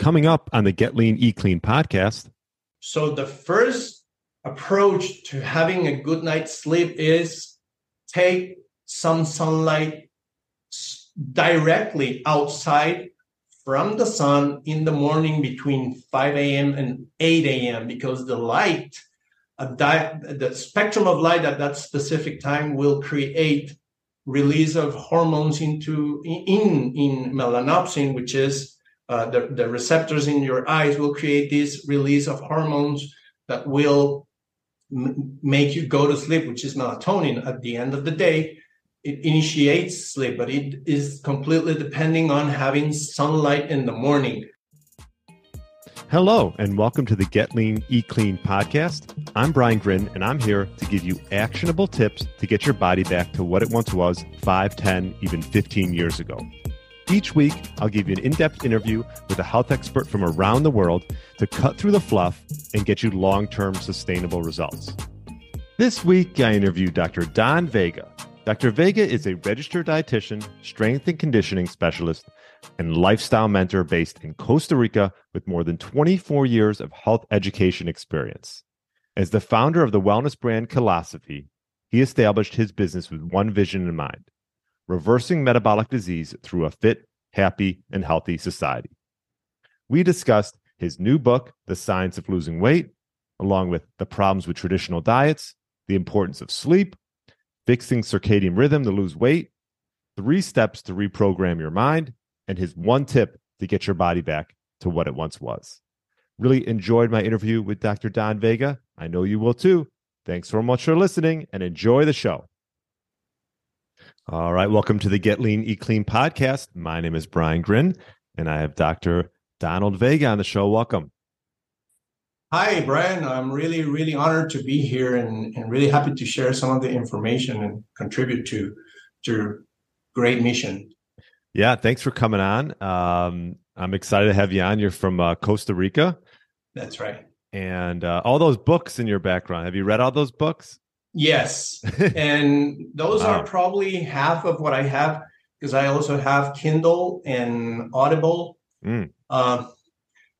Coming up on the Get Lean, Eat Clean podcast. So, the first approach to having a good night's sleep is take some sunlight directly outside from the sun in the morning between 5 a.m. and 8 a.m. because the light, the spectrum of light at that specific time will create release of hormones into in in melanopsin, which is uh, the, the receptors in your eyes will create this release of hormones that will m- make you go to sleep, which is melatonin. At the end of the day, it initiates sleep, but it is completely depending on having sunlight in the morning. Hello, and welcome to the Get Lean, Eat Clean podcast. I'm Brian Grin, and I'm here to give you actionable tips to get your body back to what it once was 5, 10, even 15 years ago. Each week, I'll give you an in depth interview with a health expert from around the world to cut through the fluff and get you long term sustainable results. This week, I interviewed Dr. Don Vega. Dr. Vega is a registered dietitian, strength and conditioning specialist, and lifestyle mentor based in Costa Rica with more than 24 years of health education experience. As the founder of the wellness brand Kilosophy, he established his business with one vision in mind reversing metabolic disease through a fit, happy, and healthy society. We discussed his new book, The Science of Losing Weight, along with the problems with traditional diets, the importance of sleep, fixing circadian rhythm to lose weight, three steps to reprogram your mind, and his one tip to get your body back to what it once was. Really enjoyed my interview with Dr. Don Vega. I know you will too. Thanks so much for listening and enjoy the show. All right. Welcome to the Get Lean, Eat Clean podcast. My name is Brian Grin, and I have Dr. Donald Vega on the show. Welcome. Hi, Brian. I'm really, really honored to be here and, and really happy to share some of the information and contribute to, to your great mission. Yeah. Thanks for coming on. Um, I'm excited to have you on. You're from uh, Costa Rica. That's right. And uh, all those books in your background. Have you read all those books? Yes. and those wow. are probably half of what I have because I also have Kindle and Audible. Mm. Uh,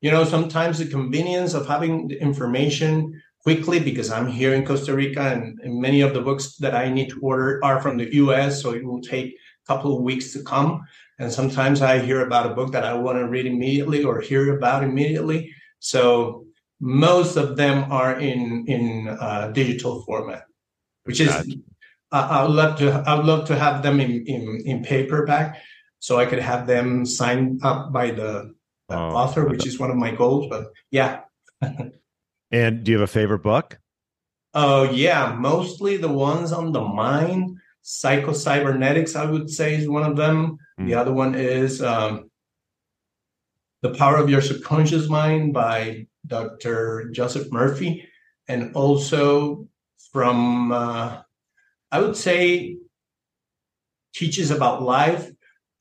you know, sometimes the convenience of having the information quickly because I'm here in Costa Rica and, and, many of the books that I need to order are from the US, so it will take a couple of weeks to come. And sometimes I hear about a book that I want to read immediately or hear about immediately. So most of them are in in uh, digital format which is gotcha. I, would love to I would love to have them in, in in paperback so I could have them signed up by the, the oh, author, which is one of my goals. But yeah. and do you have a favorite book? Oh yeah, mostly the ones on the mind. Psycho-Cybernetics, I would say, is one of them. Mm. The other one is um, The Power of Your Subconscious Mind by Dr. Joseph Murphy, and also from, uh, I would say, teaches about life.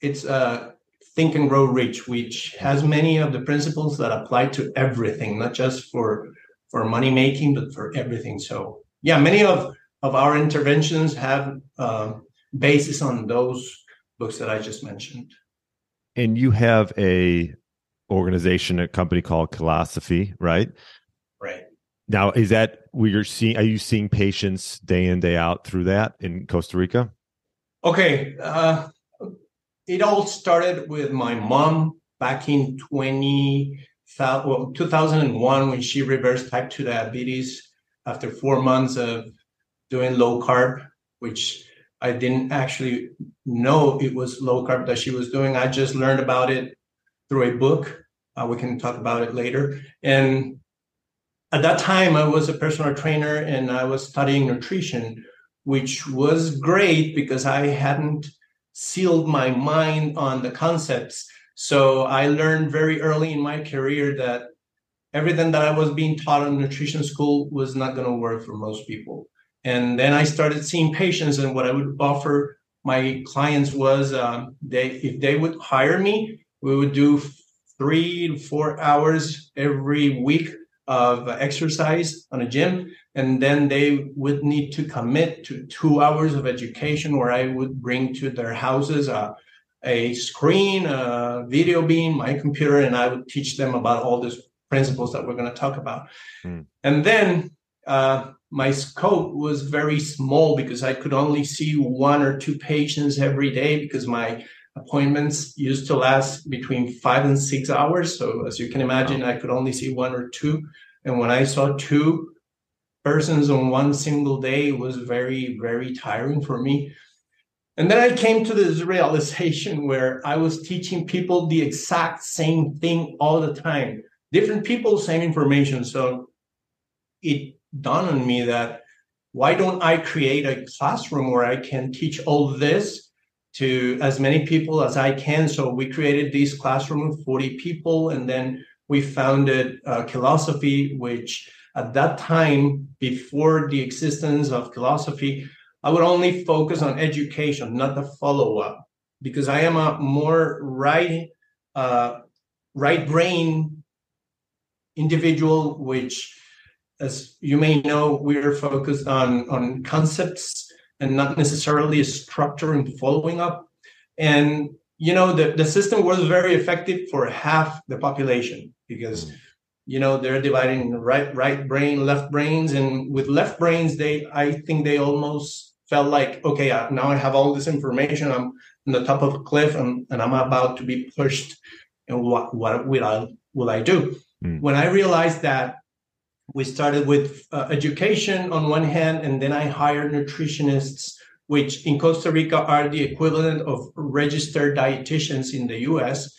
It's uh, Think and Grow Rich, which has many of the principles that apply to everything, not just for for money making, but for everything. So, yeah, many of of our interventions have uh, basis on those books that I just mentioned. And you have a organization, a company called Kilosophy, right? Now, is that where you're seeing? Are you seeing patients day in day out through that in Costa Rica? Okay, uh, it all started with my mom back in 20, well, 2001 when she reversed type 2 diabetes after four months of doing low carb, which I didn't actually know it was low carb that she was doing. I just learned about it through a book. Uh, we can talk about it later. And at that time, I was a personal trainer and I was studying nutrition, which was great because I hadn't sealed my mind on the concepts. So I learned very early in my career that everything that I was being taught in nutrition school was not going to work for most people. And then I started seeing patients, and what I would offer my clients was um, they if they would hire me, we would do three to four hours every week of exercise on a gym and then they would need to commit to two hours of education where i would bring to their houses a, a screen, a video beam, my computer, and I would teach them about all these principles that we're going to talk about. Mm. And then uh, my scope was very small because I could only see one or two patients every day because my appointments used to last between five and six hours. So as you can imagine, I could only see one or two. And when I saw two persons on one single day, it was very, very tiring for me. And then I came to this realization where I was teaching people the exact same thing all the time. Different people, same information. So it dawned on me that why don't I create a classroom where I can teach all this to as many people as I can? So we created this classroom of 40 people, and then we founded uh, Kilosophy, which at that time, before the existence of Kilosophy, I would only focus on education, not the follow up, because I am a more right, uh, right brain individual, which as you may know, we're focused on, on concepts and not necessarily structure and following up. And you know, the, the system was very effective for half the population because you know they're dividing right right brain, left brains, and with left brains, they I think they almost felt like, okay, now I have all this information. I'm on the top of a cliff and, and I'm about to be pushed. And what what will I will I do? Mm. When I realized that we started with uh, education on one hand, and then I hired nutritionists, which in Costa Rica are the equivalent of registered dietitians in the US.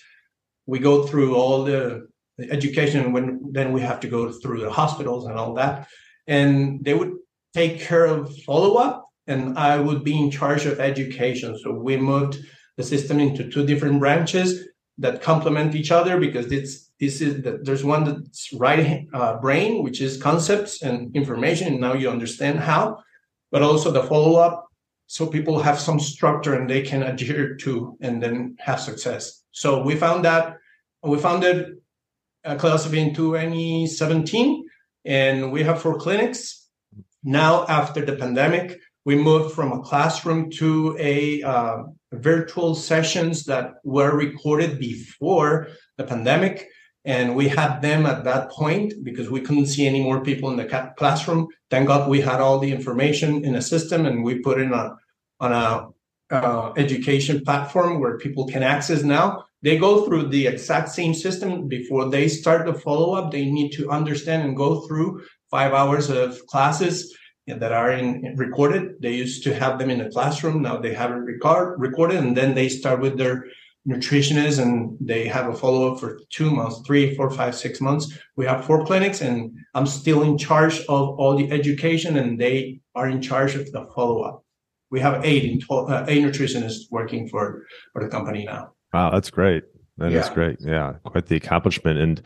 We go through all the, education, when then we have to go through the hospitals and all that. And they would take care of follow up, and I would be in charge of education. So we moved the system into two different branches that complement each other because it's this is the, there's one that's right uh, brain, which is concepts and information. And now you understand how, but also the follow up. So people have some structure and they can adhere to and then have success. So we found that we founded a Kilosophy in 2017 and we have four clinics. Now, after the pandemic, we moved from a classroom to a uh, virtual sessions that were recorded before the pandemic and we had them at that point because we couldn't see any more people in the classroom. Thank God we had all the information in a system, and we put it on on a uh, education platform where people can access now. They go through the exact same system before they start the follow up. They need to understand and go through five hours of classes that are in, recorded. They used to have them in the classroom. Now they have it record, recorded, and then they start with their nutritionists and they have a follow-up for two months three four five six months. We have four clinics and i'm still in charge of all the education and they are in charge of the follow-up. We have eight in to- uh, eight nutritionists working for for the company now. Wow that's great. That yeah. is great. Yeah quite the accomplishment. And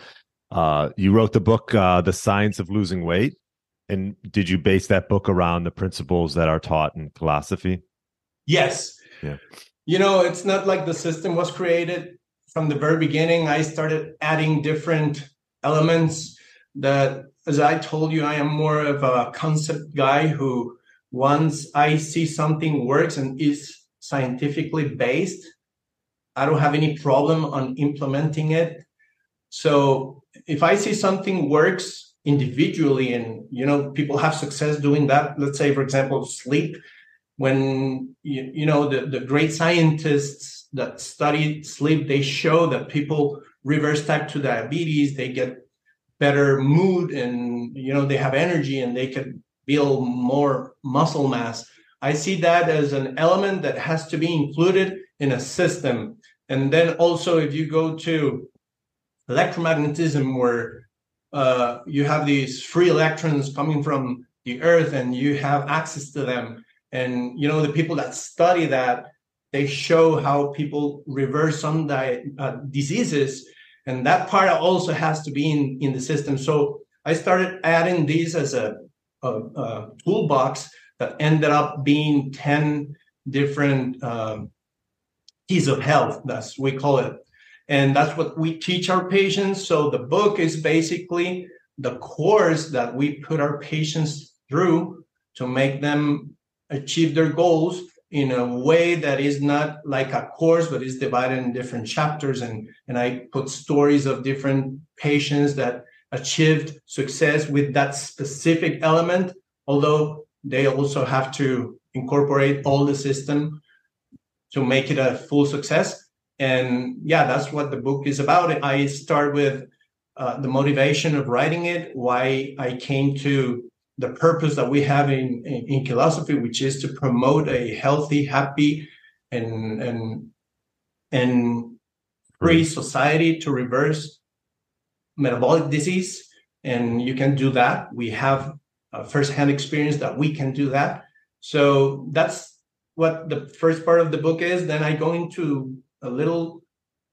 uh, you wrote the book uh, the science of losing weight. And did you base that book around the principles that are taught in Kilosophy? Yes. Yeah you know, it's not like the system was created from the very beginning. I started adding different elements that, as I told you, I am more of a concept guy who once I see something works and is scientifically based, I don't have any problem on implementing it. So if I see something works individually and you know people have success doing that, let's say for example sleep, when you, you know the, the great scientists that study sleep they show that people reverse type 2 diabetes they get better mood and you know they have energy and they can build more muscle mass. I see that as an element that has to be included in a system. And then also if you go to electromagnetism where uh, you have these free electrons coming from the earth and you have access to them and you know the people that study that they show how people reverse some uh, diseases and that part also has to be in, in the system. So i started adding these as a, a, a toolbox that ended up being 10 different um, keys of health that's we call it. And that's what we teach our patients. So the book is basically the course that we put our patients through to make them achieve their goals in a way that is not like a course, but is divided in different chapters. And, and I put stories of different patients that achieved success with that specific element, although they also have to incorporate all the system to make it a full success. And yeah, that's what the book is about. I start with uh, the motivation of writing it, why I came to the purpose that we have in, in, in Kilosophy, which is to promote a healthy, happy, and and and free society to reverse metabolic disease. And you can do that. We have a firsthand experience that we can do that. So that's what the first part of the book is. Then I go into a little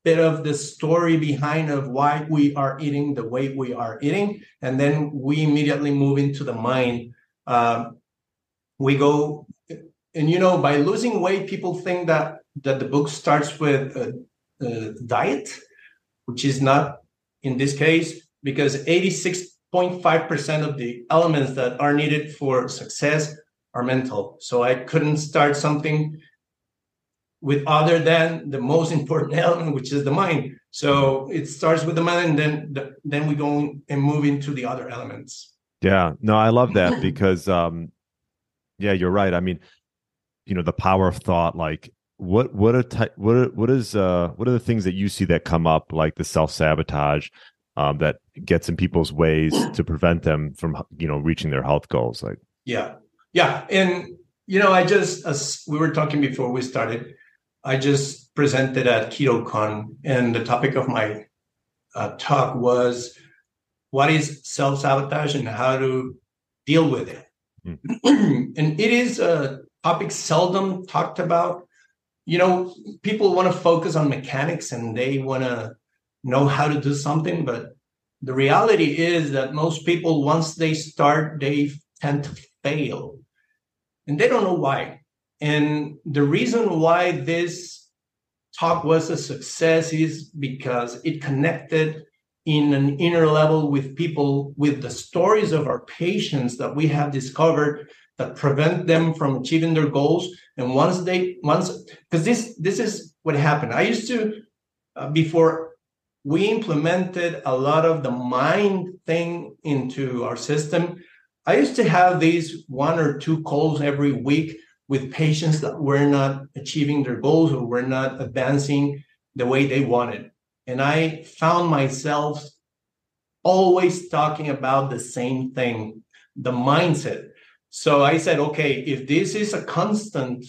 bit of the story behind of why we are eating the way we are eating and then we immediately move into the mind. Uh, we go and you know by losing weight people think that that the book starts with a, a diet which is not in this case because 86.5% of the elements that are needed for success are mental. So i couldn't start something with other than the most important element, which is the mind. So it starts with the mind, and then the, then we go and move into the other elements. Yeah, no, I love that because, um, yeah, you're right. I mean, you know, the power of thought. Like, what what a ty- what are, what is uh what are the things that you see that come up like the self sabotage um, that gets in people's ways to prevent them from you know reaching their health goals? Like, yeah, yeah, and you know, I just as we were talking before we started I just presented at KetoCon, and the topic of my uh, talk was what is self sabotage and how to deal with it. Mm. and it is a topic seldom talked about. You know, people want to focus on mechanics and they want to know how to do something, but the reality is that most people, once they start, they tend to fail. And they don't know why. And the reason why this talk was a success is because it connected in an inner level with people with the stories of our patients that we have discovered that prevent them from achieving their goals. And once they once because this this is what happened. I used to uh, before we implemented a lot of the mind thing into our system i used to have these one or two calls every week with patients that were not achieving their goals or were not advancing the way they wanted. And I found myself always talking about the same thing the mindset. So I said, okay, if this is a constant,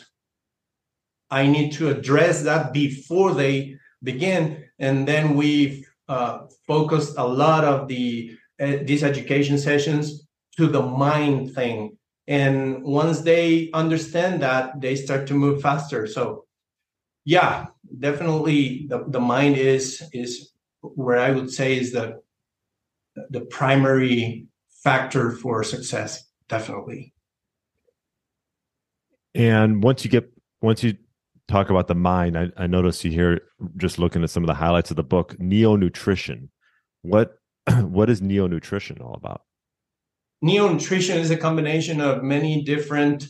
I need to address that before they begin. And then we uh, focused a lot of the uh, these education sessions to the mind thing and once they understand that they start to move faster. So yeah definitely the, the mind is is where i would say is the the primary factor for success definitely. And once you get once you talk about the mind i, I noticed you here just looking at some of the highlights of the book neo nutrition what what is neo nutrition all about neo-nutrition is a combination of many different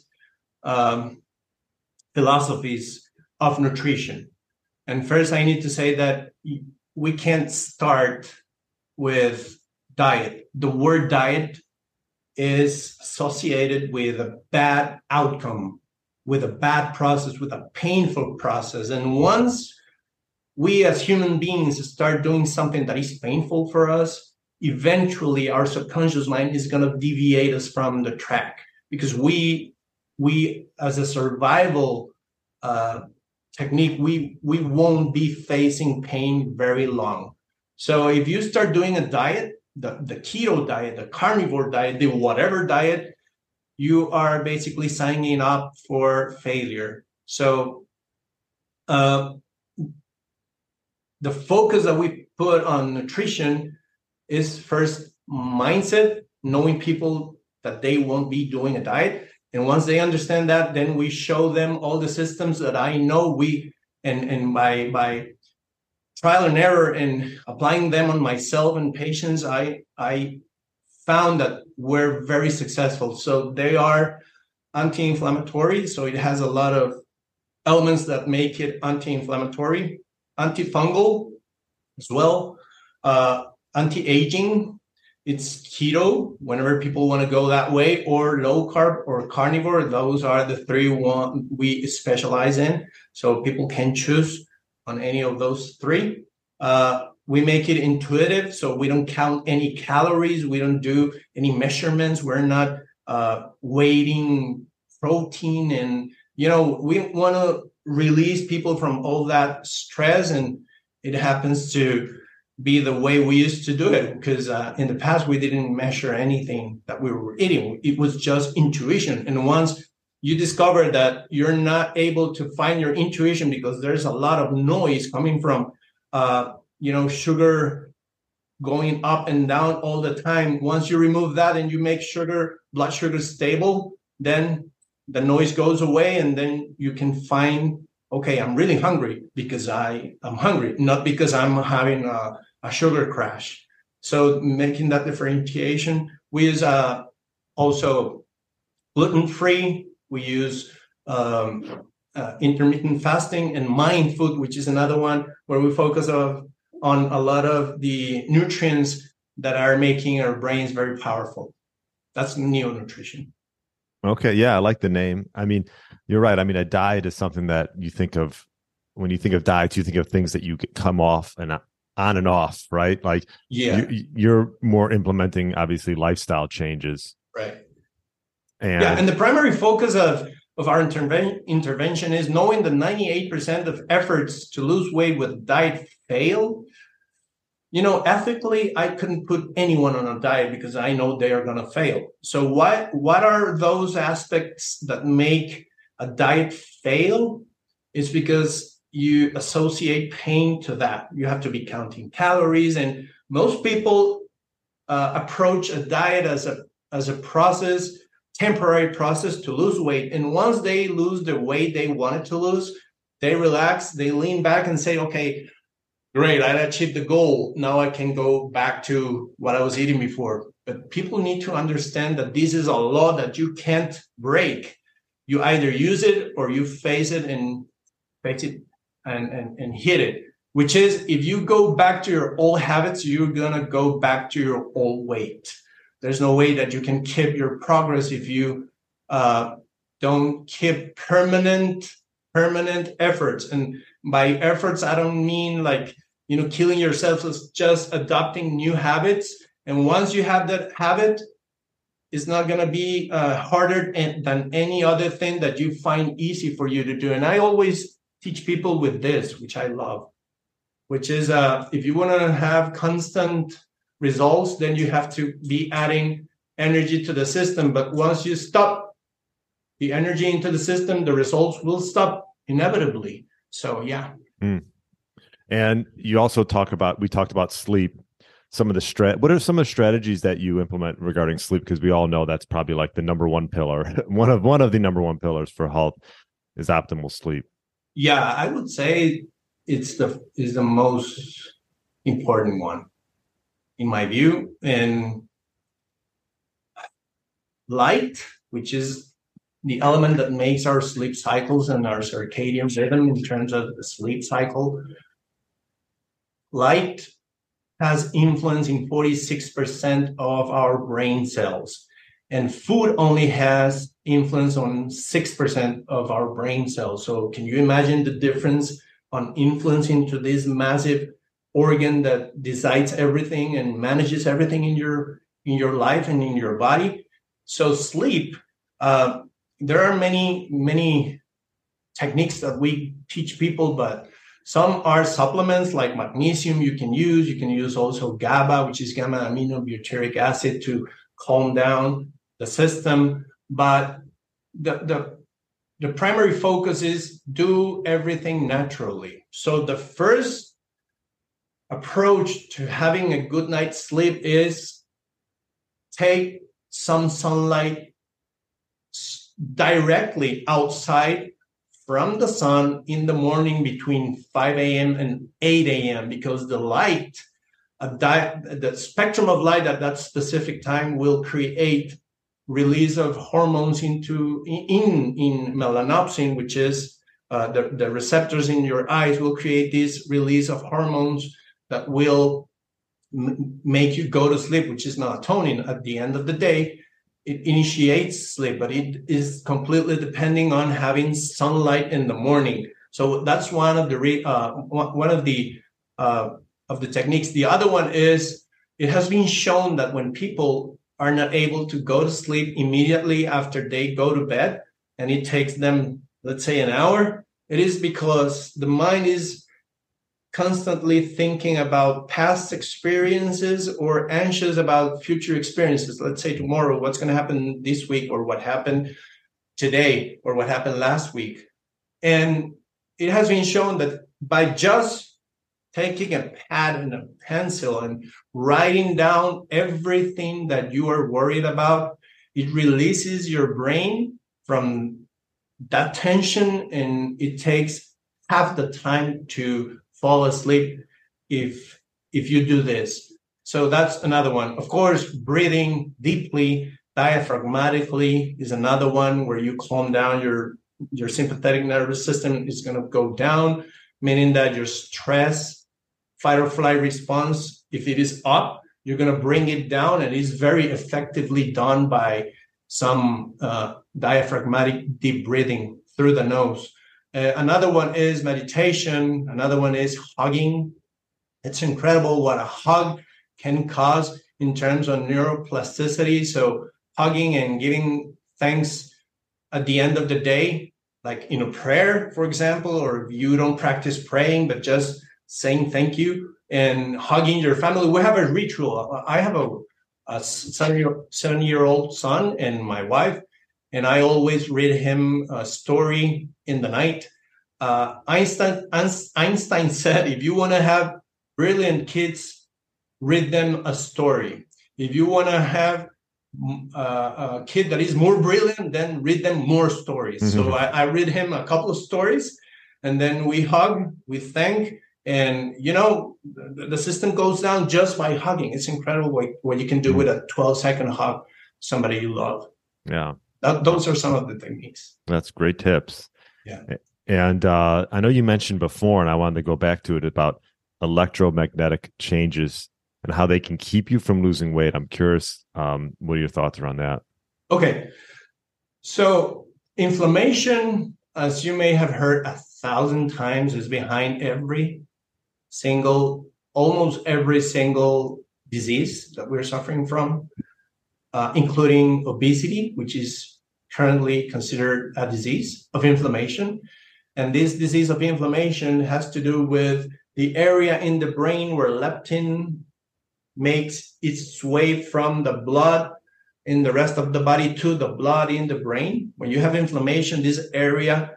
um, philosophies of nutrition. And first, I need to say that we can't start with diet. The word diet is associated with a bad outcome, with a bad process, with a painful process. And once we as human beings start doing something that is painful for us, eventually our subconscious mind is going to deviate us from the track. Because we we as a survival uh, technique we we won't be facing pain very long. So if you start doing a diet the, the keto diet the carnivore diet the whatever diet you are basically signing up for failure. So uh, the focus that we put on nutrition is first mindset, knowing people that they won't be doing a diet. And once they understand that, then we show them all the systems that I know we and and by by trial and error and applying them on myself and patients, I I found that we're very successful. So they are anti-inflammatory, so it has a lot of elements that make it anti-inflammatory, antifungal as well, uh, anti-aging. It's keto whenever people want to go that way, or low carb or carnivore. Those are the three one we specialize in. So people can choose on any of those three. Uh, we make it intuitive, so we don't count any calories. We don't do any measurements. We're not uh, weighting protein, and you know we want to release people from all that stress. And it happens to be the way we used to do it because uh, in the past we didn't measure anything that we were eating. It was just intuition, and once you discover that you're not able to find your intuition because there's a lot of noise coming from uh, you know sugar going up and down all the time once you remove that and you make sugar blood sugar stable then the noise goes away and then you can find okay i'm really hungry because i am hungry not because i'm having a, a sugar crash so making that differentiation we use uh, also gluten free we use um, uh, intermittent fasting and mind food, which is another one where we focus of, on a lot of the nutrients that are making our brains very powerful. That's neo nutrition. Okay, yeah, I like the name. I mean, you're right. I mean, a diet is something that you think of when you think of diets. You think of things that you come off and on and off, right? Like, yeah, you, you're more implementing obviously lifestyle changes, right? And yeah, and the primary focus of of our interven- intervention is knowing that 98% of efforts to lose weight with diet fail. You know, ethically, I couldn't put anyone on a diet because I know they are going to fail. So, what what are those aspects that make a diet fail? Is because you associate pain to that. You have to be counting calories, and most people uh, approach a diet as a as a process temporary process to lose weight. And once they lose the weight they wanted to lose, they relax, they lean back and say, okay, great, I achieved the goal. Now I can go back to what I was eating before. But people need to understand that this is a law that you can't break. You either use it or you face it and face it and, and, and hit it. Which is if you go back to your old habits, you're gonna go back to your old weight. There's no way that you can keep your progress if you uh, don't keep permanent permanent efforts. And by efforts, I don't mean like you know killing yourself. It's just adopting new habits. And once you have that habit, it's not going to be uh, harder than any other thing that you find easy for you to do. And I always teach people with this, which I love, which is uh, if you want to have constant results, then you have to be adding energy to the system. But once you stop the energy into the system, the results will stop inevitably. So, yeah. Mm. And you also talk about, we talked about sleep. Some of the strat, what are some of the strategies that you implement regarding sleep? Because we all know that's probably like the number one pillar, one of one of the number one pillars for health is optimal sleep. Yeah, I would say it's the is the most important one in my view. And light, which is the element that makes our sleep cycles and our circadian rhythm in terms of the sleep cycle. Light has influence in 46% of our brain cells, and food only has influence on 6% of our brain cells. So, can you imagine the difference on influencing to this massive organ that decides everything and manages everything in your in your life and in your body? So sleep uh, there are many many techniques that we teach people but some are supplements like magnesium you can use. You can use also gaba which is gamma aminobutyric acid to calm down the system but the, the the primary focus is do everything naturally so the first approach to having a good night's sleep is take some sunlight directly outside from the sun in the morning between 5 a.m. and 8 a.m. because the light, di- the spectrum of light at that specific time will create release of hormones into in in melanopsin, which is uh, the, the receptors in your eyes will create this release of hormones that will m- make you go to sleep, which is melatonin. At the end of the day, it initiates sleep, but it is completely depending on having sunlight in the morning. So that's one of the re- uh, one of the uh, of the techniques. The other one is it has been shown that when people are not able to go to sleep immediately after they go to bed, and it takes them let's say an hour, it is because the mind is constantly thinking about past experiences or anxious about future experiences. Let's say tomorrow, what's going to happen this week, or what happened today, or what happened last week. And it has been shown that by just taking a pad and a pencil and writing down everything that you are worried about, it releases your brain from that tension and it takes half the time to fall asleep if if you do this. So that's another one. Of course breathing deeply diaphragmatically is another one where you calm down your your sympathetic nervous system is going to go down meaning that your stress fight or flight response if it is up you're going to bring it down and it's very effectively done by some uh, diaphragmatic deep breathing through the nose. Uh, another one is meditation. Another one is hugging. It's incredible what a hug can cause in terms of neuroplasticity. So, hugging and giving thanks at the end of the day, like in a prayer, for example, or if you don't practice praying, but just saying thank you and hugging your family. We have a ritual. I have a a seven year, seven year old son and my wife, and I always read him a story in the night. Uh, Einstein, Einstein said, if you want to have brilliant kids, read them a story. If you want to have uh, a kid that is more brilliant, then read them more stories. Mm-hmm. So I, I read him a couple of stories, and then we hug, we thank, and you know, the, the system goes down just by hugging. It's incredible what, what you can do with a 12 second hug somebody you love. Yeah. That, those are some of the techniques. That's great tips. Yeah. And uh, I know you mentioned before, and I wanted to go back to it about electromagnetic changes and how they can keep you from losing weight. I'm curious, um, what are your thoughts around that? Okay. So, inflammation, as you may have heard a thousand times, is behind every single, almost every single disease that we're suffering from, uh, including obesity, which is currently considered a disease of inflammation. And this disease of inflammation has to do with the area in the brain where leptin makes its way from the blood in the rest of the body to the blood in the brain. When you have inflammation, this area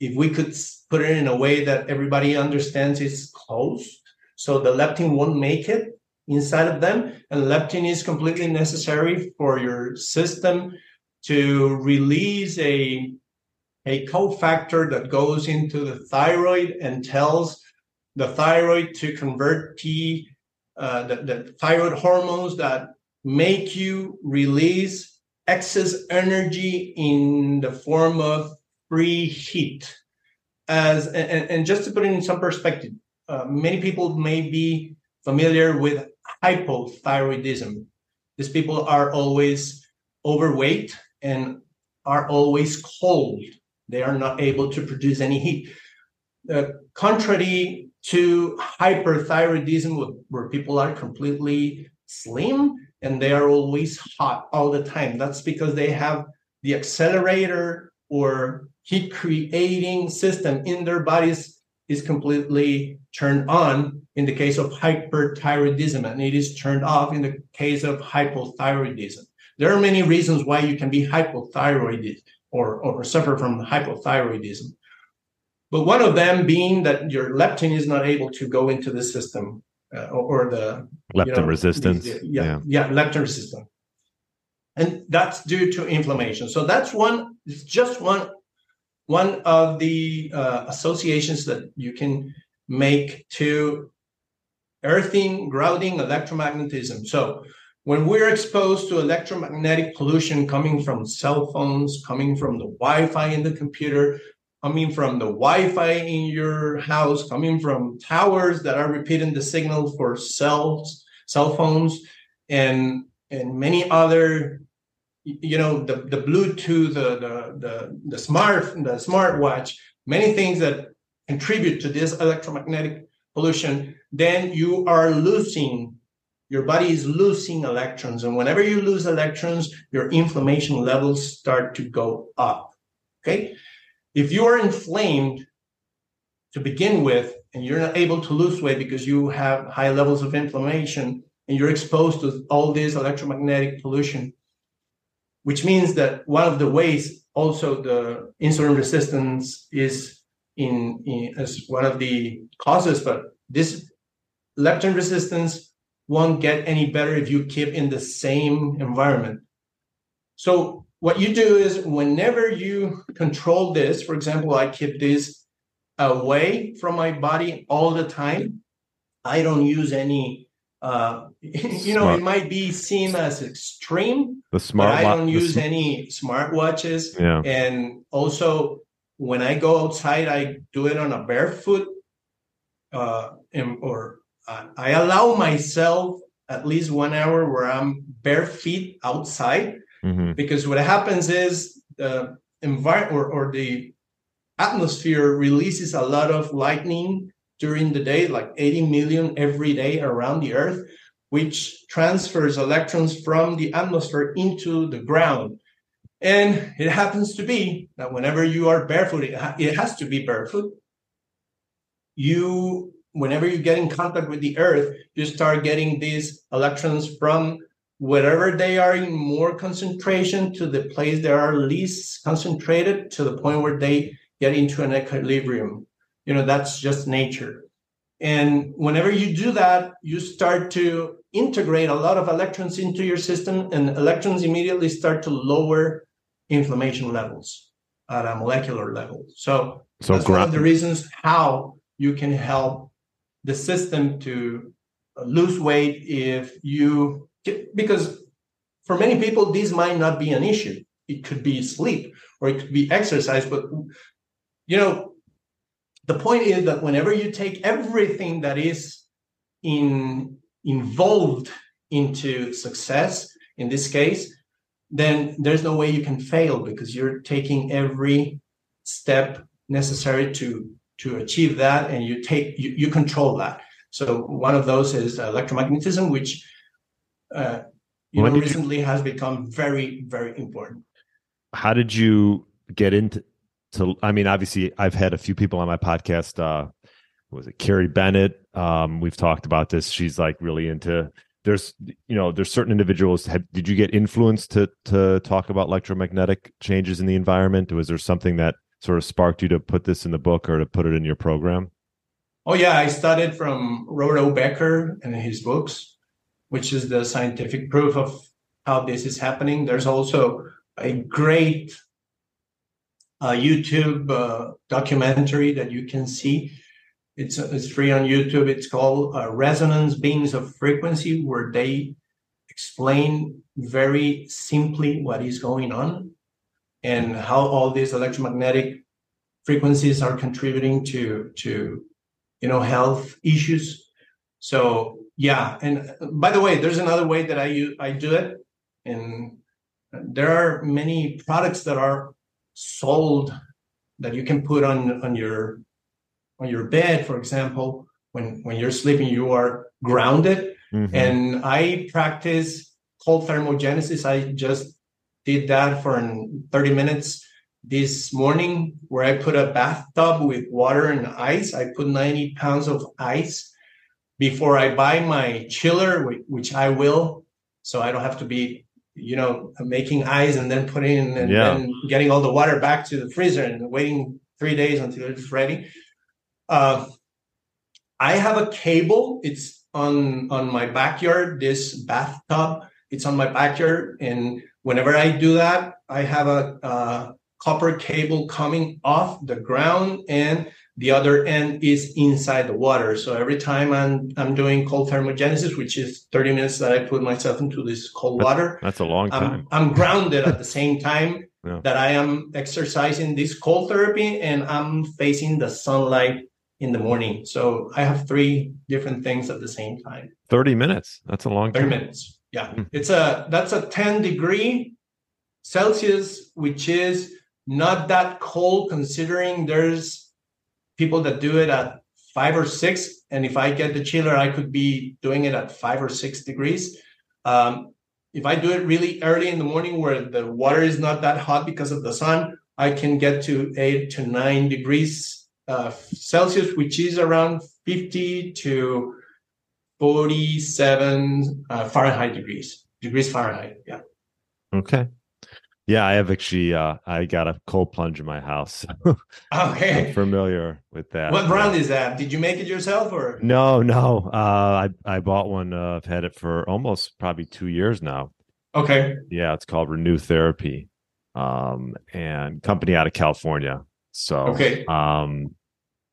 if we could put it in a way that everybody understands it's closed so the leptin won't make it inside of them and leptin is completely necessary for your system to release a a cofactor that goes into the thyroid and tells the thyroid to convert T, uh, the, the thyroid hormones that make you release excess energy in the form of free heat. As and, and just to put it in some perspective, uh, many people may be familiar with hypothyroidism. These people are always overweight and are always cold. They are not able to produce any heat. Uh, contrary to hyperthyroidism, where people are completely slim and they are always hot all the time, that's because they have the accelerator or heat creating system in their bodies is completely turned on in the case of hyperthyroidism and it is turned off in the case of hypothyroidism. There are many reasons why you can be hypothyroid or, or suffer from hypothyroidism. But one of them being that your leptin is not able to go into the system uh, or, or, the leptin you know, resistance. yeah, yeah. yeah leptin resistance. And that's due to inflammation. So that's one it's just one one of the uh, associations that you can make to earthing, grounding, electromagnetism. So when we're exposed to electromagnetic pollution coming from cell phones, coming from the Wi-Fi in the computer, coming from the Wi-Fi in your house, coming from towers that are repeating the signal for cells, cell phones, and and many other you know the the bluetooth the the the, the smart the smartwatch many things that contribute to this electromagnetic pollution then you are losing your body is losing electrons. And whenever you lose electrons your inflammation levels start to go up okay? If you are inflamed to begin with and you're not able to lose weight because you have high levels of inflammation and you're exposed to all this electromagnetic pollution which means that one of the ways also the insulin resistance is in, in as one of the causes, but this leptin resistance won't get any better if you keep in the same environment. So what you do is whenever you control this, for example, I keep this away from my body all the time. I don't use any uh, you know, smart. it might be seen as extreme. The smart. I don't use sm- any smart watches. Yeah. And also, when I go outside, I do it on a barefoot, uh, and, or uh, I allow myself at least one hour where I'm bare feet outside, mm-hmm. because what happens is the environment or, or the atmosphere releases a lot of lightning during the day, like 80 million every day around the Earth, which transfers electrons from the atmosphere into the ground. And it happens to be that whenever you are barefoot, it, it has to be barefoot. You, whenever you get in contact with the Earth, you start getting these electrons from wherever they are in more concentration to the place they are least concentrated to the point where they get into an equilibrium you know that's just nature. And whenever you do that you start to integrate a lot of electrons into your system and electrons immediately start to lower inflammation levels at a molecular level. So, so that's gra- one of the reasons how you can help the system to lose weight if you because for many people this might not be an issue. It could be sleep or it could be exercise but you know the point is that whenever you take everything that is in involved into success in this case then there's no way you can fail because you're taking every step necessary to to achieve that and you take you, you control that. So one of those is electromagnetism which uh, you know, recently you, has become very very important. How did you get into to i mean obviously i've had a few people on my podcast uh was it carrie bennett um we've talked about this. She's like really into there's you know there's certain individuals have, did you get influenced to to talk about electromagnetic changes in the environment? Was there something that sort of sparked you to put this in the book or to put it in your program? Oh yeah i started from robert o becker and his books which is the scientific proof of how this is happening. There's also a great a YouTube uh, documentary that you can see. It's it's free on YouTube. It's called uh, Resonance Beings of Frequency, where they explain very simply what is going on and how all these electromagnetic frequencies are contributing to to you know health issues. So yeah, and by the way, there's another way that I I do it, and there are many products that are sold that you can put on on your on your bed for example when when you're sleeping you are grounded. Mm-hmm. and i practice cold thermogenesis. I just did that for 30 minutes this morning where i put a bathtub with water and ice. I put 90 pounds of ice before i buy my chiller which i will so i don't have to be you know, making ice and then putting and yeah. then getting all the water back to the freezer and waiting three days until it's ready. Uh, I have a cable. It's on on my backyard. This bathtub. It's on my backyard, and whenever I do that, I have a, a copper cable coming off the ground and the other end is inside the water. So every time I'm I'm doing cold thermogenesis, which is 30 minutes that I put myself into this cold water, that's a long time. I'm, I'm grounded at the same time, Yeah. that I am exercising this cold therapy and I'm facing the sunlight in the morning. So I have three different things at the same time. 30 minutes. That's a long 30 time. minutes. Yeah. Hmm. It's a that's a 10 degree Celsius, which is not that cold considering there's people that do it at five or six. And if I get the chiller, I could be doing it at five or six degrees. Um, if I do it really early in the morning where the water is not that hot because of the sun, I can get to eight to nine degrees uh, Celsius, which is around 50 to 47 uh, Fahrenheit degrees, degrees Fahrenheit. Yeah. Okay. Yeah, I have actually uh I got a cold plunge in my house. I'm Okay. familiar with that. What Yeah. brand is that? Did you make it yourself or? No, no. Uh I I bought one uh I've had it for almost probably 2 years now. Okay. Yeah, it's called Renu Therapy. Um and company out of California. So Okay. um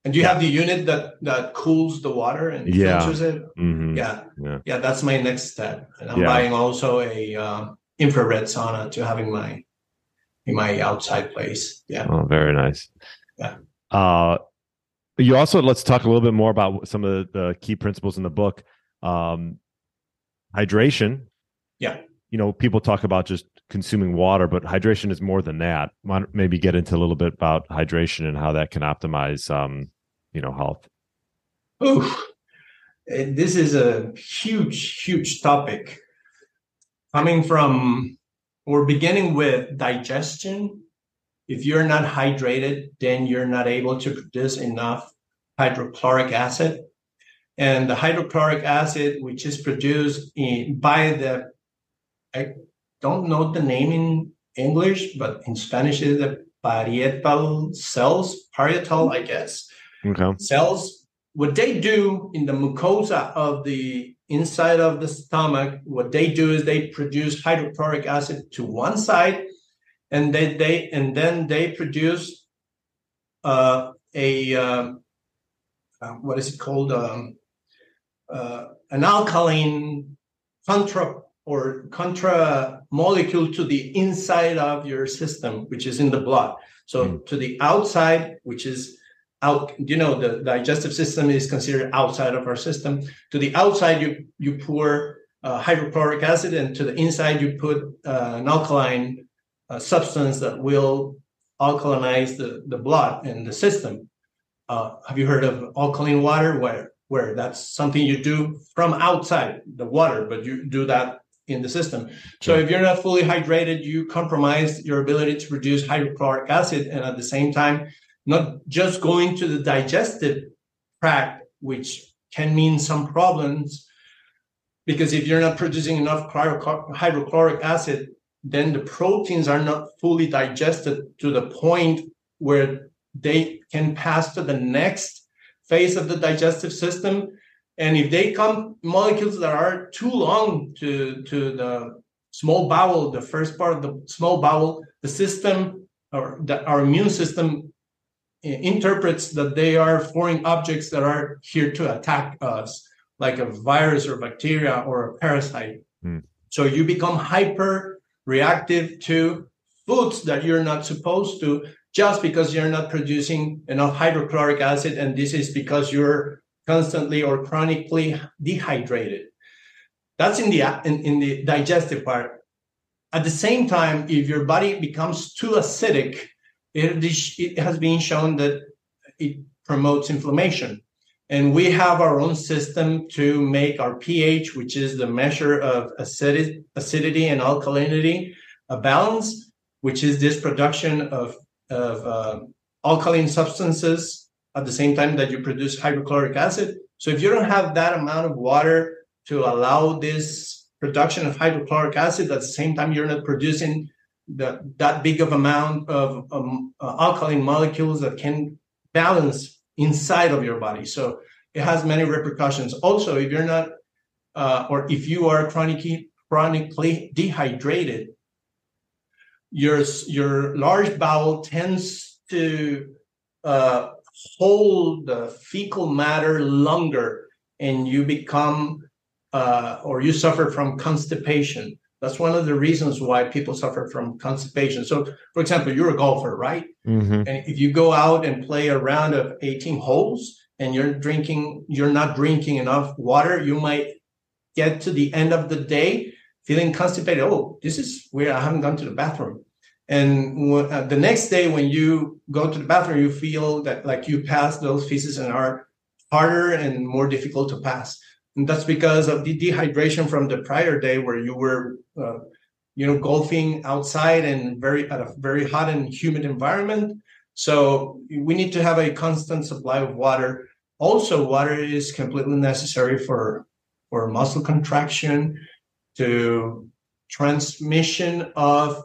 And do you have the unit that that cools the water and Yeah. filters it? mhm, Yeah. Yeah. Yeah. That's my next step. And I'm Yeah. buying also a um, infrared sauna to having my in my outside place. Yeah. Oh, very nice. Yeah. Uh, you also let's talk a little bit more about some of the, the key principles in the book. Um, hydration. Yeah. You know, people talk about just consuming water, but hydration is more than that. Maybe get into a little bit about hydration and how that can optimize, um, you know, health. Oof. Uh, This is a huge, huge topic. Coming from, we're beginning with digestion. If you're not hydrated, then you're not able to produce enough hydrochloric acid. And the hydrochloric acid, which is produced in, by the, I don't know the name in English, but in Spanish is the parietal cells, parietal, I guess Okay. cells what they do in the mucosa of the inside of the stomach what they do is they produce hydrochloric acid to one side and they, they and then they produce uh, a um, uh, what is it called um, uh, an alkaline contra or contra molecule to the inside of your system which is in the blood. So to the outside which is out you know the digestive system is considered outside of our system. To the outside you you pour uh, hydrochloric acid and to the inside you put uh, an alkaline uh, substance that will alkalinize the, the blood and the system. Uh, have you heard of alkaline water? Where where that's something you do from outside the water but you do that in the system. So if you're not fully hydrated you compromise your ability to produce hydrochloric acid and at the same time not just going to the digestive tract, which can mean some problems, because if you're not producing enough hydrochloric acid, then the proteins are not fully digested to the point where they can pass to the next phase of the digestive system. And if they come molecules that are too long to, to the small bowel, the first part of the small bowel, the system or the, our immune system interprets that they are foreign objects that are here to attack us, like a virus or bacteria or a parasite. Hmm. So you become hyper reactive to foods that you're not supposed to just because you're not producing enough hydrochloric acid. And this is because you're constantly or chronically dehydrated. That's in the in, in the digestive part. At the same time, if your body becomes too acidic, it, has been shown that it promotes inflammation. And we have our own system to make our pH, which is the measure of acidity, acidity and alkalinity, a balance, which is this production of, of uh, alkaline substances at the same time that you produce hydrochloric acid. So if you don't have that amount of water to allow this production of hydrochloric acid, at the same time you're not producing the, that big of amount of um, uh, alkaline molecules that can balance inside of your body. So it has many repercussions. Also, if you're not, uh, or if you are chronically chronically dehydrated, your your large bowel tends to uh, hold the fecal matter longer, and you become uh, or you suffer from constipation That's one of the reasons why people suffer from constipation. So, for example, you're a golfer, right? Mm-hmm. And if you go out and play a round of 18 holes and you're drinking, you're not drinking enough water, you might get to the end of the day feeling constipated. Oh, this is where I haven't gone to the bathroom. And uh, the next day, when you go to the bathroom, you feel that like you pass those feces and are harder and more difficult to pass. And that's because of the dehydration from the prior day where you were, uh, you know, golfing outside and very at a very hot and humid environment. So we need to have a constant supply of water. Also, water is completely necessary for for muscle contraction, to transmission of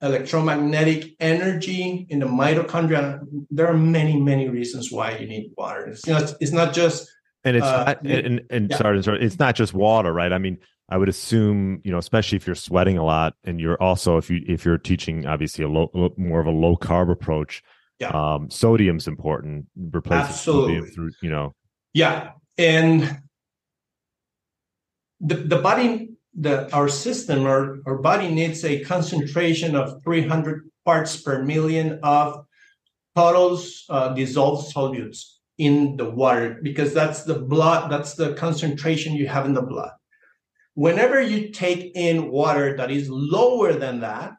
electromagnetic energy in the mitochondria. There are many, many reasons why you need water. It's not, it's not just and it's uh, not, and, and yeah. sorry, sorry, it's not just water, right? I mean, I would assume, you know, especially if you're sweating a lot, and you're also if you if you're teaching obviously a low more of a low carb approach, yeah. um, sodium's important. Replacing sodium through, you know, yeah, and the the body, the our system, our our body needs a concentration of 300 parts per million of total uh, dissolved solutes in the water because that's the blood, that's the concentration you have in the blood. Whenever you take in water that is lower than that,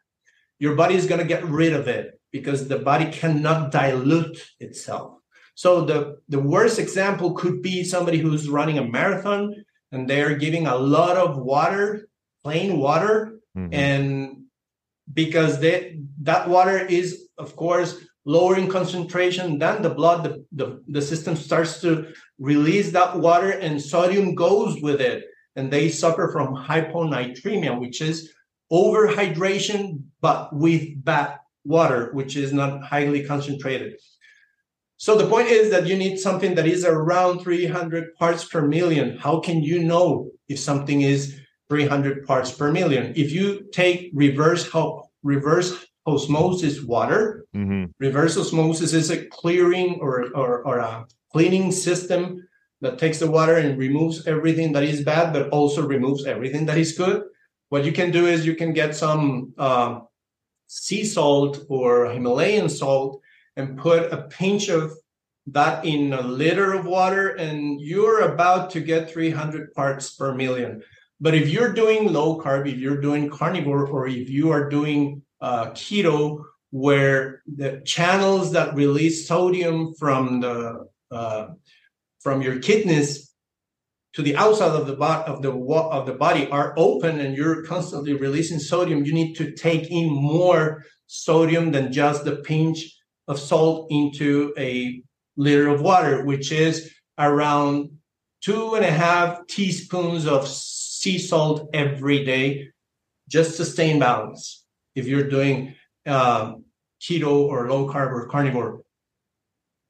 your body is going to get rid of it because the body cannot dilute itself. So the, the worst example could be somebody who's running a marathon and they're giving a lot of water, plain water, mm-hmm. and because they, that water is, of course, lowering concentration, then the blood, the, the, the system starts to release that water and sodium goes with it. And they suffer from hyponatremia, which is overhydration, but with bad water, which is not highly concentrated. So the point is that you need something that is around 300 parts per million. How can you know if something is 300 parts per million? If you take reverse reverse osmosis water. Mm-hmm. Reverse osmosis is a clearing or, or, or a cleaning system that takes the water and removes everything that is bad, but also removes everything that is good. What you can do is you can get some uh, sea salt or Himalayan salt and put a pinch of that in a liter of water, and you're about to get 300 parts per million. But if you're doing low carb, if you're doing carnivore, or if you are doing uh, keto where the channels that release sodium from the uh, from your kidneys to the outside of the body of the of the body are open and you're constantly releasing sodium you need to take in more sodium than just the pinch of salt into a liter of water which is around two and a half teaspoons of sea salt every day just to stay in balance if you're doing uh, keto or low carb or carnivore.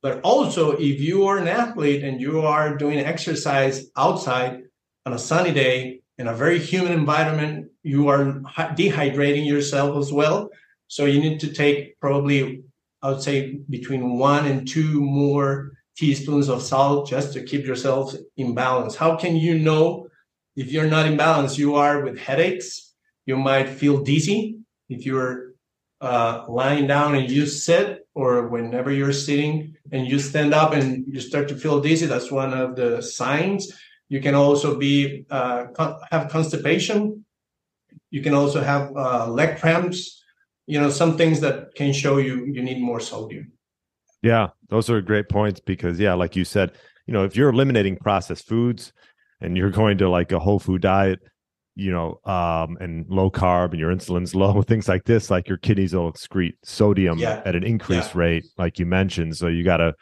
But also, if you are an athlete and you are doing exercise outside on a sunny day in a very humid environment, you are dehydrating yourself as well. So you need to take probably, I would say, between one and two more teaspoons of salt just to keep yourself in balance. How can you know if you're not in balance? You are with headaches, you might feel dizzy, if you're uh, lying down and you sit, or whenever you're sitting and you stand up and you start to feel dizzy, that's one of the signs. You can also be uh, have constipation. You can also have uh, leg cramps. You know, some things that can show you you need more sodium. Yeah, those are great points because yeah, like you said, you know, if you're eliminating processed foods and you're going to like a whole food diet, you know, um, and low carb and your insulin's low, things like this, like your kidneys will excrete sodium yeah. at an increased yeah. rate, like you mentioned. So you gotta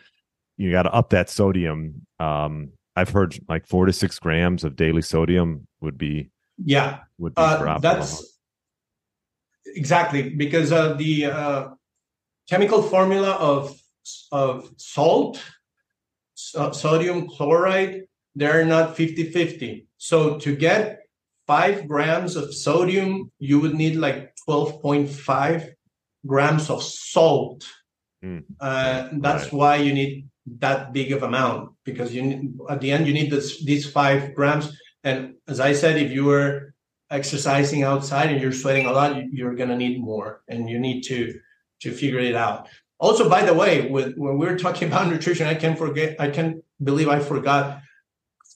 you gotta up that sodium. Um, I've heard like four to six grams of daily sodium would be yeah would be uh, that's exactly because uh, the uh, chemical formula of of salt so, sodium chloride they're not 50 50 so to get five grams of sodium, you would need like 12.5 grams of salt. Mm. Uh, that's right. why you need that big of amount because you need, at the end you need this, these five grams. And as I said, if you were exercising outside and you're sweating a lot, you're going to need more and you need to to figure it out. Also, by the way, with when we are talking about nutrition, I can forget, I can believe I forgot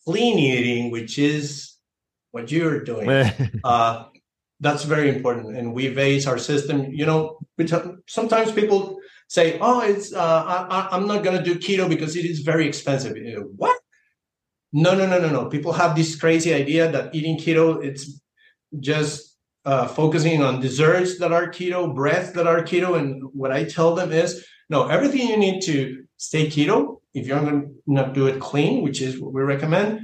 clean eating, which is what you're doing. uh, that's very important, and we base our system. You know, sometimes people say, "Oh, it's uh, I, am not going to do keto because it is very expensive." What? No, no, no, no, no. People have this crazy idea that eating keto it's just uh, focusing on desserts that are keto, breads that are keto, and what I tell them is, no, everything you need to stay keto. If you're going to not do it clean, which is what we recommend,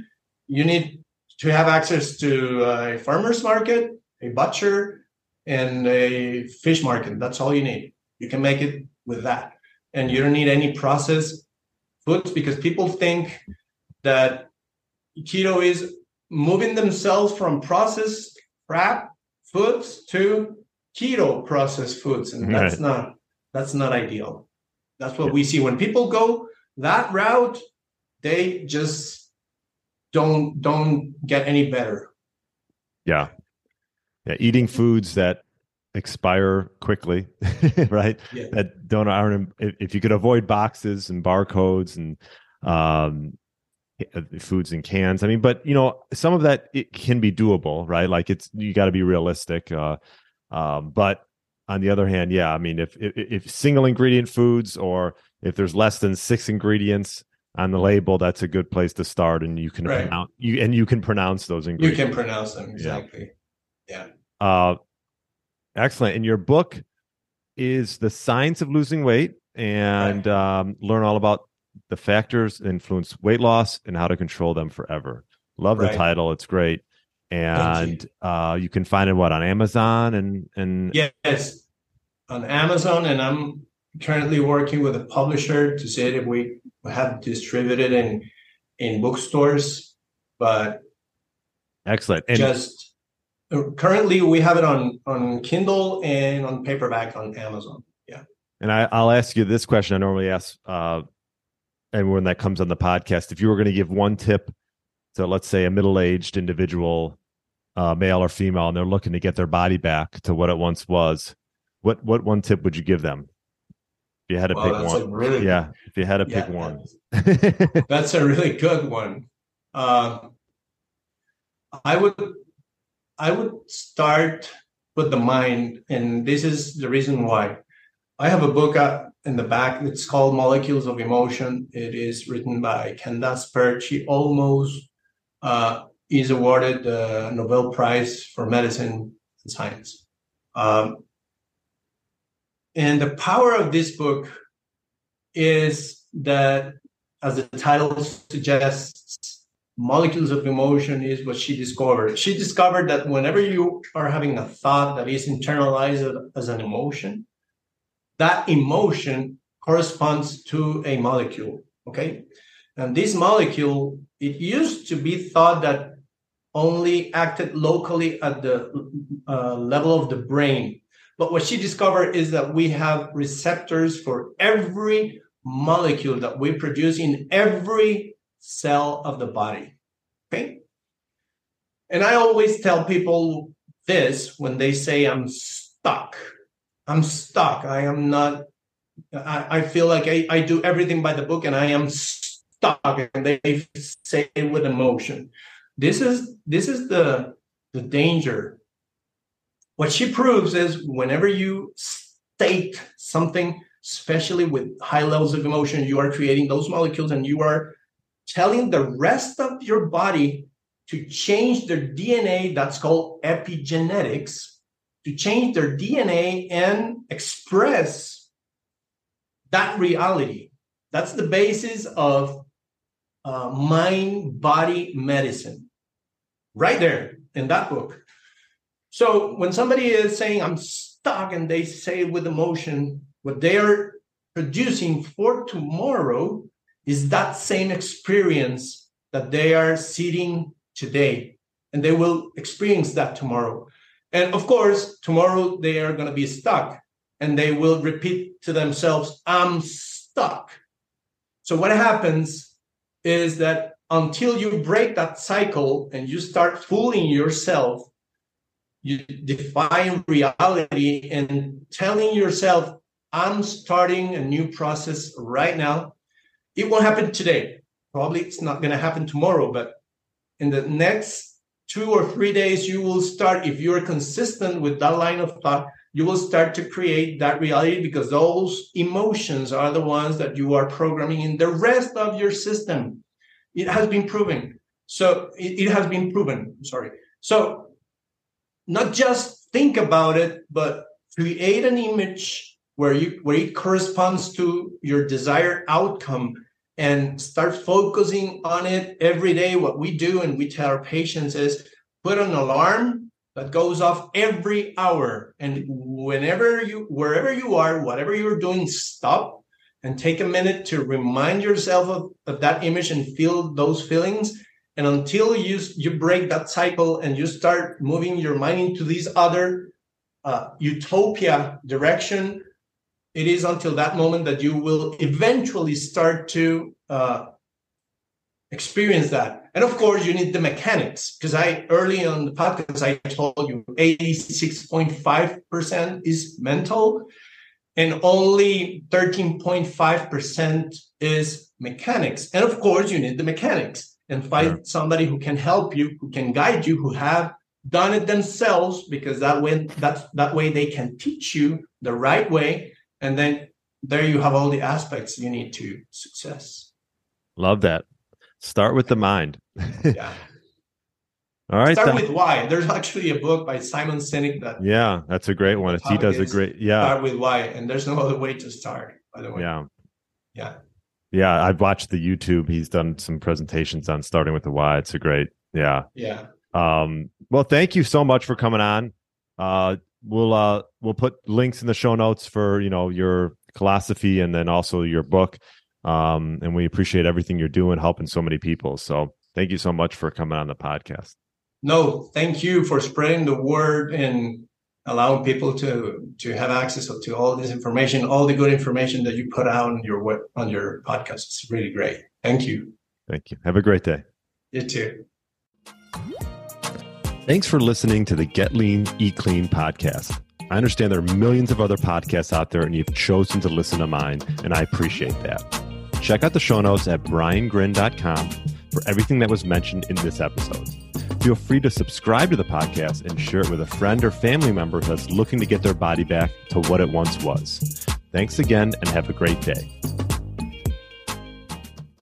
you need to have access to a farmer's market, a butcher, and a fish market. That's all you need. You can make it with that. And you don't need any processed foods because people think that keto is moving themselves from processed crap foods to keto processed foods. And that's right. not that's not ideal. That's what we see. When people go that route, they just don't don't get any better. Yeah. Yeah. Eating foods that expire quickly, right? Yeah. That don't aren't if you could avoid boxes and barcodes and um uh, foods in cans. I mean, but you know, some of that it can be doable, right? Like it's you got to be realistic. Uh, um, but on the other hand, yeah, I mean, if, if, if single ingredient foods or if there's less than six ingredients on the label, that's a good place to start, and you can right. pronounce you and you can pronounce those ingredients. You can pronounce them exactly. Yeah. yeah. Uh, excellent. And your book is the science of losing weight, and right. um, learn all about the factors that influence weight loss and how to control them forever. Love right. the title; it's great, and you. Uh, you can find it what on Amazon and and yes, on Amazon, and I'm currently working with a publisher to see if we have distributed in in bookstores, but excellent. And just uh, currently we have it on on Kindle and on paperback on Amazon. Yeah. And I, will ask you this question. I normally ask uh, everyone that comes on the podcast, if you were going to give one tip to, let's say, a middle aged individual, uh, male or female, and they're looking to get their body back to what it once was, what what one tip would you give them? If you had to well, pick one, really, yeah. If you had to yeah, pick one, that's a really good one. Uh, I would I would start with the mind, and this is the reason why. I have a book uh, in the back. It's called Molecules of Emotion. It is written by Candace Pert. She almost uh, is awarded the Nobel Prize for Medicine and Science. Um, and the power of this book is that, as the title suggests, molecules of emotion is what she discovered. She discovered that whenever you are having a thought that is internalized as an emotion, that emotion corresponds to a molecule. Okay. And this molecule, it used to be thought that only acted locally at the uh, level of the brain. But what she discovered is that we have receptors for every molecule that we produce in every cell of the body. Okay. And I always tell people this when they say I'm stuck. I'm stuck. I am not. I, I feel like I, I do everything by the book, and I am stuck. And they say it with emotion. This is this is the the danger. What she proves is whenever you state something, especially with high levels of emotion, you are creating those molecules, and you are telling the rest of your body to change their DNA. That's called epigenetics to change their DNA and express that reality. That's the basis of uh, mind body medicine, right there in that book. So when somebody is saying, I'm stuck, and they say with emotion, what they are producing for tomorrow is that same experience that they are seeing today. And they will experience that tomorrow. And of course, tomorrow they are going to be stuck and they will repeat to themselves, I'm stuck. So, what happens is that until you break that cycle and you start fooling yourself you define reality and telling yourself, I'm starting a new process right now. It won't happen today. Probably it's not going to happen tomorrow, but in the next two or three days, you will start, if you're consistent with that line of thought, you will start to create that reality because those emotions are the ones that you are programming in the rest of your system. It has been proven. So it, it has been proven. Sorry. So not just think about it, but create an image where you where it corresponds to your desired outcome and start focusing on it every day. What we do and we tell our patients is put an alarm that goes off every hour. And whenever you, wherever you are, whatever you're doing, stop and take a minute to remind yourself of, of that image and feel those feelings. And until you, you break that cycle and you start moving your mind into this other uh, utopia direction, it is until that moment that you will eventually start to uh, experience that. And of course, you need the mechanics because I early on the podcast I told you 86.5% is mental and only 13.5% is mechanics. And of course, you need the mechanics and find sure. somebody who can help you, who can guide you, who have done it themselves because that way that that way they can teach you the right way and then there you have all the aspects you need to success. Love that. Start with the mind. Yeah. All right start with why. There's actually a book by simon sinek that yeah that's a great one. he does a great yeah. Start with why and there's no other way to start by the way. Yeah. Yeah yeah i've watched the youtube. He's done some presentations on starting with the why it's a great yeah. Yeah. Um well thank you so much for coming on. Uh we'll uh we'll put links in the show notes for you know your Kilosophy and then also your book. Um and we appreciate everything you're doing helping so many people. So thank you so much for coming on the podcast. No thank you for spreading the word and allowing people to to have access to all this information all the good information that you put out on your web, on your podcast it's really great thank you thank you have a great day you too Thanks for listening to the Get Lean, Eat Clean podcast. I understand there are millions of other podcasts out there, and you've chosen to listen to mine, and I appreciate that. Check out the show notes at briangrin.com for everything that was mentioned in this episode. Feel free to subscribe to the podcast and share it with a friend or family member that's looking to get their body back to what it once was. Thanks again, and have a great day.